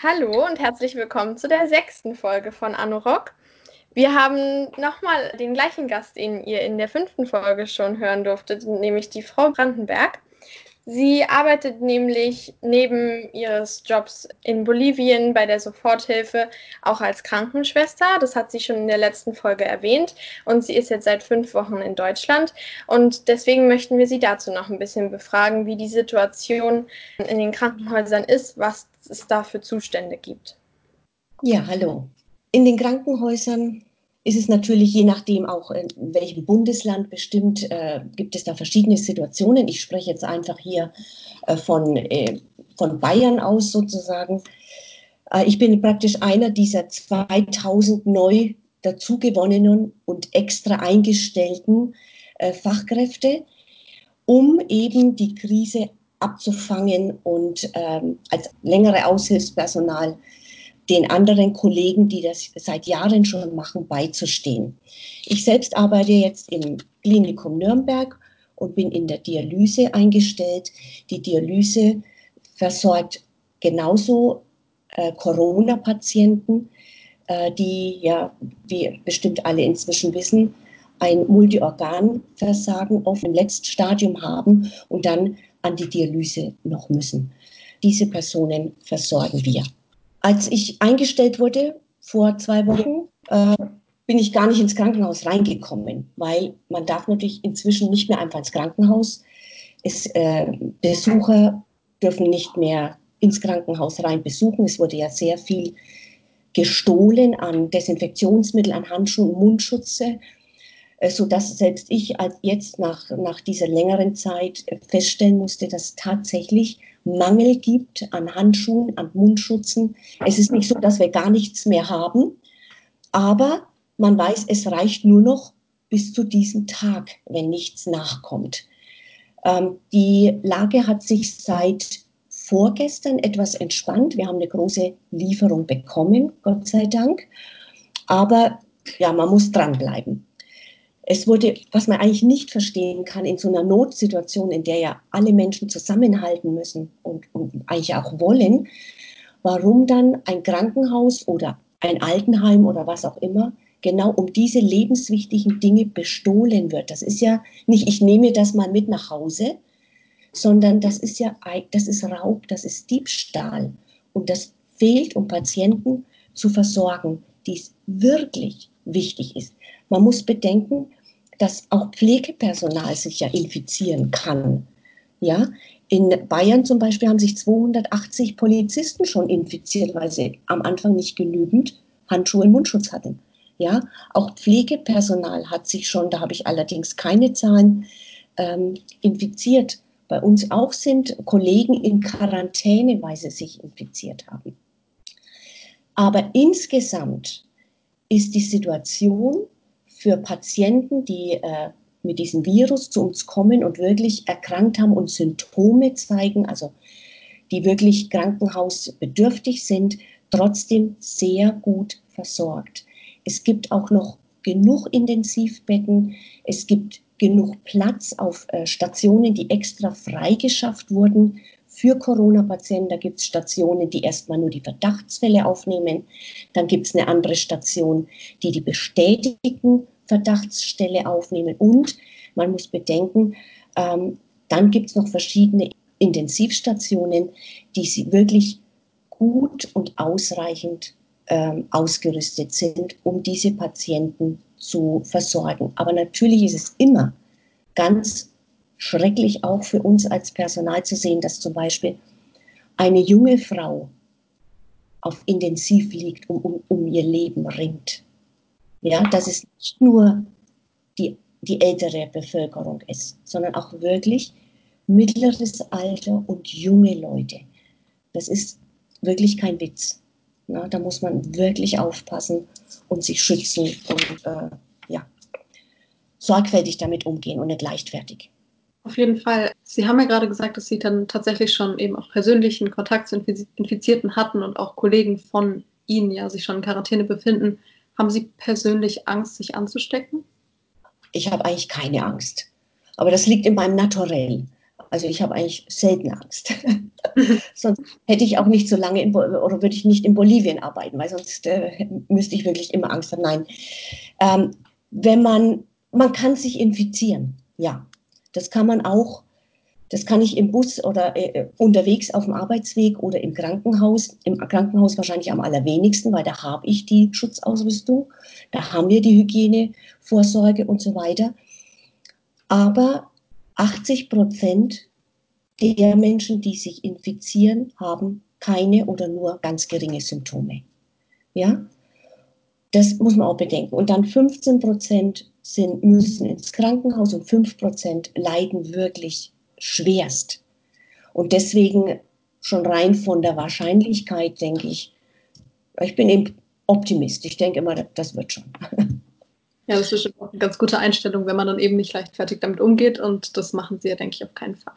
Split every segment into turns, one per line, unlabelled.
Hallo und herzlich willkommen zu der sechsten Folge von Anorak. Wir haben nochmal den gleichen Gast, den ihr in der fünften Folge schon hören durftet, nämlich die Frau Brandenberg. Sie arbeitet nämlich neben ihres Jobs in Bolivien bei der Soforthilfe auch als Krankenschwester. Das hat sie schon in der letzten Folge erwähnt. Und sie ist jetzt seit fünf Wochen in Deutschland. Und deswegen möchten wir sie dazu noch ein bisschen befragen, wie die Situation in den Krankenhäusern ist, was es da für Zustände gibt.
Ja, hallo. In den Krankenhäusern ist es natürlich je nachdem auch, in welchem Bundesland bestimmt, äh, gibt es da verschiedene Situationen. Ich spreche jetzt einfach hier äh, von, äh, von Bayern aus sozusagen. Äh, ich bin praktisch einer dieser 2000 neu dazugewonnenen und extra eingestellten äh, Fachkräfte, um eben die Krise abzufangen und ähm, als längere Aushilfspersonal den anderen Kollegen, die das seit Jahren schon machen, beizustehen. Ich selbst arbeite jetzt im Klinikum Nürnberg und bin in der Dialyse eingestellt. Die Dialyse versorgt genauso äh, Corona-Patienten, äh, die ja, wie bestimmt alle inzwischen wissen, ein Multiorganversagen oft im letzten Stadium haben und dann an die Dialyse noch müssen. Diese Personen versorgen wir. Als ich eingestellt wurde vor zwei Wochen, äh, bin ich gar nicht ins Krankenhaus reingekommen, weil man darf natürlich inzwischen nicht mehr einfach ins Krankenhaus. Es, äh, Besucher dürfen nicht mehr ins Krankenhaus rein besuchen. Es wurde ja sehr viel gestohlen an Desinfektionsmittel, an Handschuhen, Mundschutze, sodass selbst ich jetzt nach, nach dieser längeren Zeit feststellen musste, dass tatsächlich Mangel gibt an Handschuhen, an Mundschutzen. Es ist nicht so, dass wir gar nichts mehr haben, aber man weiß, es reicht nur noch bis zu diesem Tag, wenn nichts nachkommt. Ähm, die Lage hat sich seit vorgestern etwas entspannt. Wir haben eine große Lieferung bekommen, Gott sei Dank. Aber ja, man muss dranbleiben. Es wurde, was man eigentlich nicht verstehen kann, in so einer Notsituation, in der ja alle Menschen zusammenhalten müssen und, und eigentlich auch wollen, warum dann ein Krankenhaus oder ein Altenheim oder was auch immer genau um diese lebenswichtigen Dinge bestohlen wird. Das ist ja nicht, ich nehme das mal mit nach Hause, sondern das ist ja, das ist Raub, das ist Diebstahl. Und das fehlt, um Patienten zu versorgen, die es wirklich wichtig ist. Man muss bedenken, dass auch Pflegepersonal sich ja infizieren kann. Ja, in Bayern zum Beispiel haben sich 280 Polizisten schon infiziert, weil sie am Anfang nicht genügend Handschuhe und Mundschutz hatten. Ja, auch Pflegepersonal hat sich schon, da habe ich allerdings keine Zahlen, ähm, infiziert. Bei uns auch sind Kollegen in Quarantäne, weil sie sich infiziert haben. Aber insgesamt ist die Situation für Patienten, die äh, mit diesem Virus zu uns kommen und wirklich erkrankt haben und Symptome zeigen, also die wirklich krankenhausbedürftig sind, trotzdem sehr gut versorgt. Es gibt auch noch genug Intensivbetten, es gibt genug Platz auf äh, Stationen, die extra freigeschafft wurden für Corona-Patienten. Da gibt es Stationen, die erstmal nur die Verdachtsfälle aufnehmen. Dann gibt es eine andere Station, die die bestätigten Verdachtsstelle aufnehmen. Und man muss bedenken, ähm, dann gibt es noch verschiedene Intensivstationen, die sie wirklich gut und ausreichend ähm, ausgerüstet sind, um diese Patienten zu versorgen. Aber natürlich ist es immer ganz schrecklich auch für uns als Personal zu sehen, dass zum Beispiel eine junge Frau auf Intensiv liegt und um, um ihr Leben ringt. Ja, dass es nicht nur die, die ältere Bevölkerung ist, sondern auch wirklich mittleres Alter und junge Leute. Das ist wirklich kein Witz. Na, da muss man wirklich aufpassen und sich schützen und äh, ja, sorgfältig damit umgehen und nicht leichtfertig.
Auf jeden Fall. Sie haben ja gerade gesagt, dass Sie dann tatsächlich schon eben auch persönlichen Kontakt zu Infizierten hatten und auch Kollegen von Ihnen ja sich schon in Quarantäne befinden. Haben Sie persönlich Angst, sich anzustecken?
Ich habe eigentlich keine Angst. Aber das liegt in meinem Naturell. Also ich habe eigentlich selten Angst. sonst hätte ich auch nicht so lange in, oder würde ich nicht in Bolivien arbeiten, weil sonst äh, müsste ich wirklich immer Angst haben. Nein, ähm, wenn man, man kann sich infizieren, ja, das kann man auch das kann ich im Bus oder äh, unterwegs auf dem Arbeitsweg oder im Krankenhaus. Im Krankenhaus wahrscheinlich am allerwenigsten, weil da habe ich die Schutzausrüstung, da haben wir die Hygienevorsorge und so weiter. Aber 80 Prozent der Menschen, die sich infizieren, haben keine oder nur ganz geringe Symptome. Ja, das muss man auch bedenken. Und dann 15 Prozent sind, müssen ins Krankenhaus und 5 Prozent leiden wirklich schwerst. Und deswegen schon rein von der Wahrscheinlichkeit denke ich, ich bin eben Optimist. Ich denke immer, das wird schon.
Ja, das ist auch eine ganz gute Einstellung, wenn man dann eben nicht leichtfertig damit umgeht. Und das machen sie ja, denke ich, auf keinen Fall.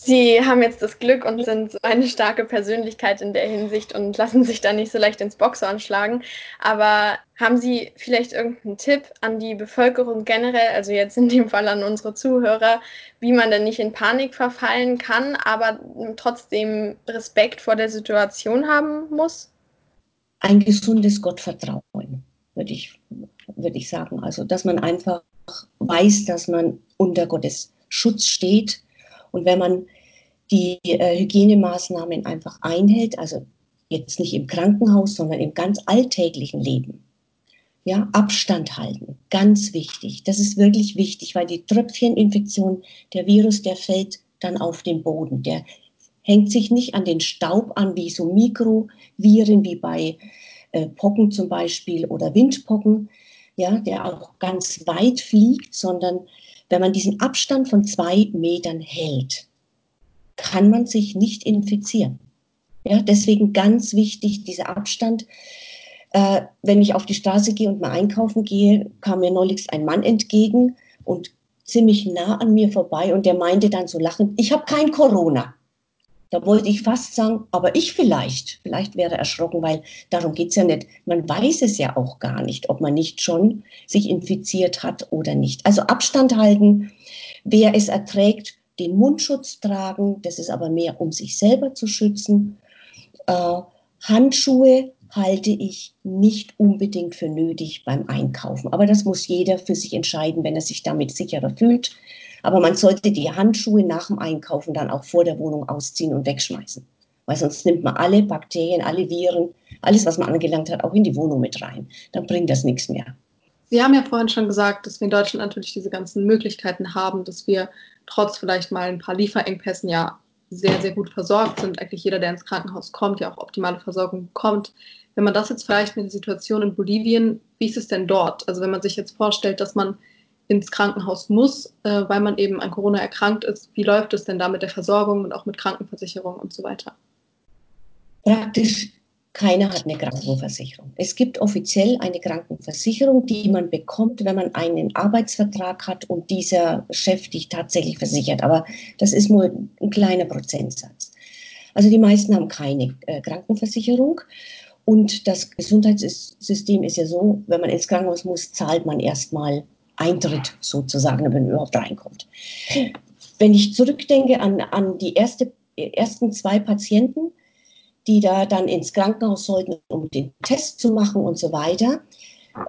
Sie haben jetzt das Glück und sind eine starke Persönlichkeit in der Hinsicht und lassen sich da nicht so leicht ins Boxhorn schlagen. Aber haben Sie vielleicht irgendeinen Tipp an die Bevölkerung generell, also jetzt in dem Fall an unsere Zuhörer, wie man denn nicht in Panik verfallen kann, aber trotzdem Respekt vor der Situation haben muss?
Ein gesundes Gottvertrauen, würde ich, würde ich sagen. Also, dass man einfach weiß, dass man unter Gottes Schutz steht und wenn man die äh, Hygienemaßnahmen einfach einhält, also jetzt nicht im Krankenhaus, sondern im ganz alltäglichen Leben, ja, Abstand halten, ganz wichtig. Das ist wirklich wichtig, weil die Tröpfcheninfektion, der Virus, der fällt dann auf den Boden. Der hängt sich nicht an den Staub an, wie so Mikroviren, wie bei äh, Pocken zum Beispiel oder Windpocken, ja, der auch ganz weit fliegt, sondern wenn man diesen Abstand von zwei Metern hält, kann man sich nicht infizieren. Ja, deswegen ganz wichtig dieser Abstand. Äh, wenn ich auf die Straße gehe und mal einkaufen gehe, kam mir neulich ein Mann entgegen und ziemlich nah an mir vorbei und der meinte dann so lachend, ich habe kein Corona. Da wollte ich fast sagen, aber ich vielleicht. Vielleicht wäre erschrocken, weil darum geht es ja nicht. Man weiß es ja auch gar nicht, ob man nicht schon sich infiziert hat oder nicht. Also Abstand halten, wer es erträgt, den Mundschutz tragen, das ist aber mehr, um sich selber zu schützen. Äh, Handschuhe halte ich nicht unbedingt für nötig beim Einkaufen. Aber das muss jeder für sich entscheiden, wenn er sich damit sicherer fühlt. Aber man sollte die Handschuhe nach dem Einkaufen dann auch vor der Wohnung ausziehen und wegschmeißen. Weil sonst nimmt man alle Bakterien, alle Viren, alles, was man angelangt hat, auch in die Wohnung mit rein. Dann bringt das nichts mehr.
Sie haben ja vorhin schon gesagt, dass wir in Deutschland natürlich diese ganzen Möglichkeiten haben, dass wir trotz vielleicht mal ein paar Lieferengpässen ja sehr, sehr gut versorgt sind. Eigentlich jeder, der ins Krankenhaus kommt, ja auch optimale Versorgung bekommt. Wenn man das jetzt vielleicht mit der Situation in Bolivien, wie ist es denn dort? Also wenn man sich jetzt vorstellt, dass man ins Krankenhaus muss, äh, weil man eben an Corona erkrankt ist. Wie läuft es denn da mit der Versorgung und auch mit Krankenversicherung und so weiter?
Praktisch keiner hat eine Krankenversicherung. Es gibt offiziell eine Krankenversicherung, die man bekommt, wenn man einen Arbeitsvertrag hat und dieser Chef dich tatsächlich versichert. Aber das ist nur ein kleiner Prozentsatz. Also die meisten haben keine äh, Krankenversicherung. Und das Gesundheitssystem ist ja so, wenn man ins Krankenhaus muss, zahlt man erstmal Eintritt sozusagen, wenn man überhaupt reinkommt. Wenn ich zurückdenke an, an die erste, ersten zwei Patienten, die da dann ins Krankenhaus sollten, um den Test zu machen und so weiter,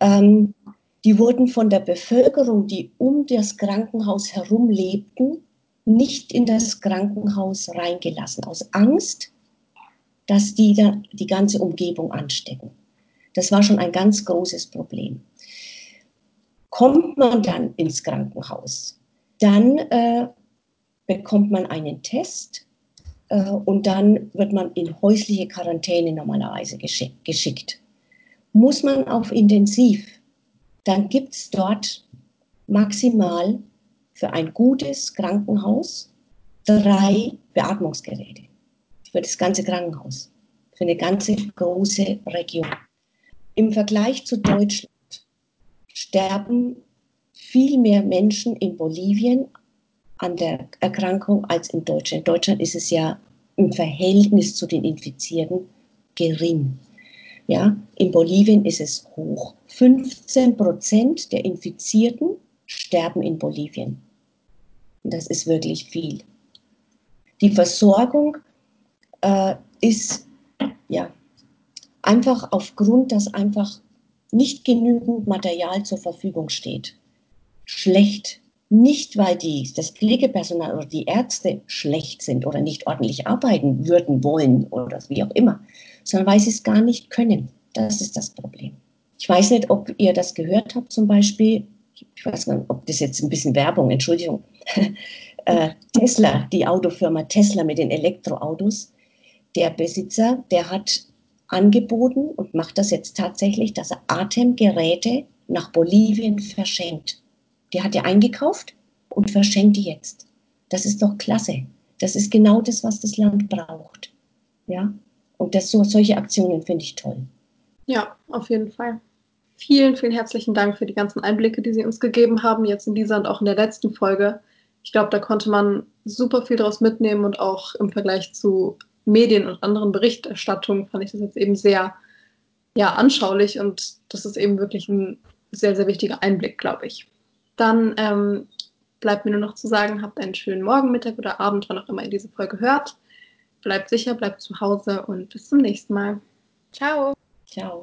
ähm, die wurden von der Bevölkerung, die um das Krankenhaus herum lebten, nicht in das Krankenhaus reingelassen, aus Angst, dass die da die ganze Umgebung anstecken. Das war schon ein ganz großes Problem. Kommt man dann ins Krankenhaus, dann äh, bekommt man einen Test und dann wird man in häusliche Quarantäne normalerweise geschick, geschickt. Muss man auf Intensiv, dann gibt es dort maximal für ein gutes Krankenhaus drei Beatmungsgeräte für das ganze Krankenhaus, für eine ganze große Region. Im Vergleich zu Deutschland sterben viel mehr Menschen in Bolivien an der Erkrankung als in Deutschland. In Deutschland ist es ja im Verhältnis zu den Infizierten gering. Ja, in Bolivien ist es hoch. 15 Prozent der Infizierten sterben in Bolivien. Das ist wirklich viel. Die Versorgung äh, ist ja einfach aufgrund, dass einfach nicht genügend Material zur Verfügung steht. Schlecht. Nicht, weil die, das Pflegepersonal oder die Ärzte schlecht sind oder nicht ordentlich arbeiten würden wollen oder wie auch immer, sondern weil sie es gar nicht können. Das ist das Problem. Ich weiß nicht, ob ihr das gehört habt, zum Beispiel, ich weiß nicht, ob das jetzt ein bisschen Werbung, Entschuldigung, äh, Tesla, die Autofirma Tesla mit den Elektroautos, der Besitzer, der hat angeboten und macht das jetzt tatsächlich, dass er Atemgeräte nach Bolivien verschenkt. Die hat er eingekauft und verschenkt die jetzt. Das ist doch klasse. Das ist genau das, was das Land braucht. Ja? Und das, so, solche Aktionen finde ich toll.
Ja, auf jeden Fall. Vielen, vielen herzlichen Dank für die ganzen Einblicke, die Sie uns gegeben haben, jetzt in dieser und auch in der letzten Folge. Ich glaube, da konnte man super viel daraus mitnehmen und auch im Vergleich zu Medien und anderen Berichterstattungen fand ich das jetzt eben sehr ja, anschaulich und das ist eben wirklich ein sehr, sehr wichtiger Einblick, glaube ich. Dann ähm, bleibt mir nur noch zu sagen, habt einen schönen Morgen, Mittag oder Abend, wann auch immer ihr diese Folge hört. Bleibt sicher, bleibt zu Hause und bis zum nächsten Mal.
Ciao.
Ciao.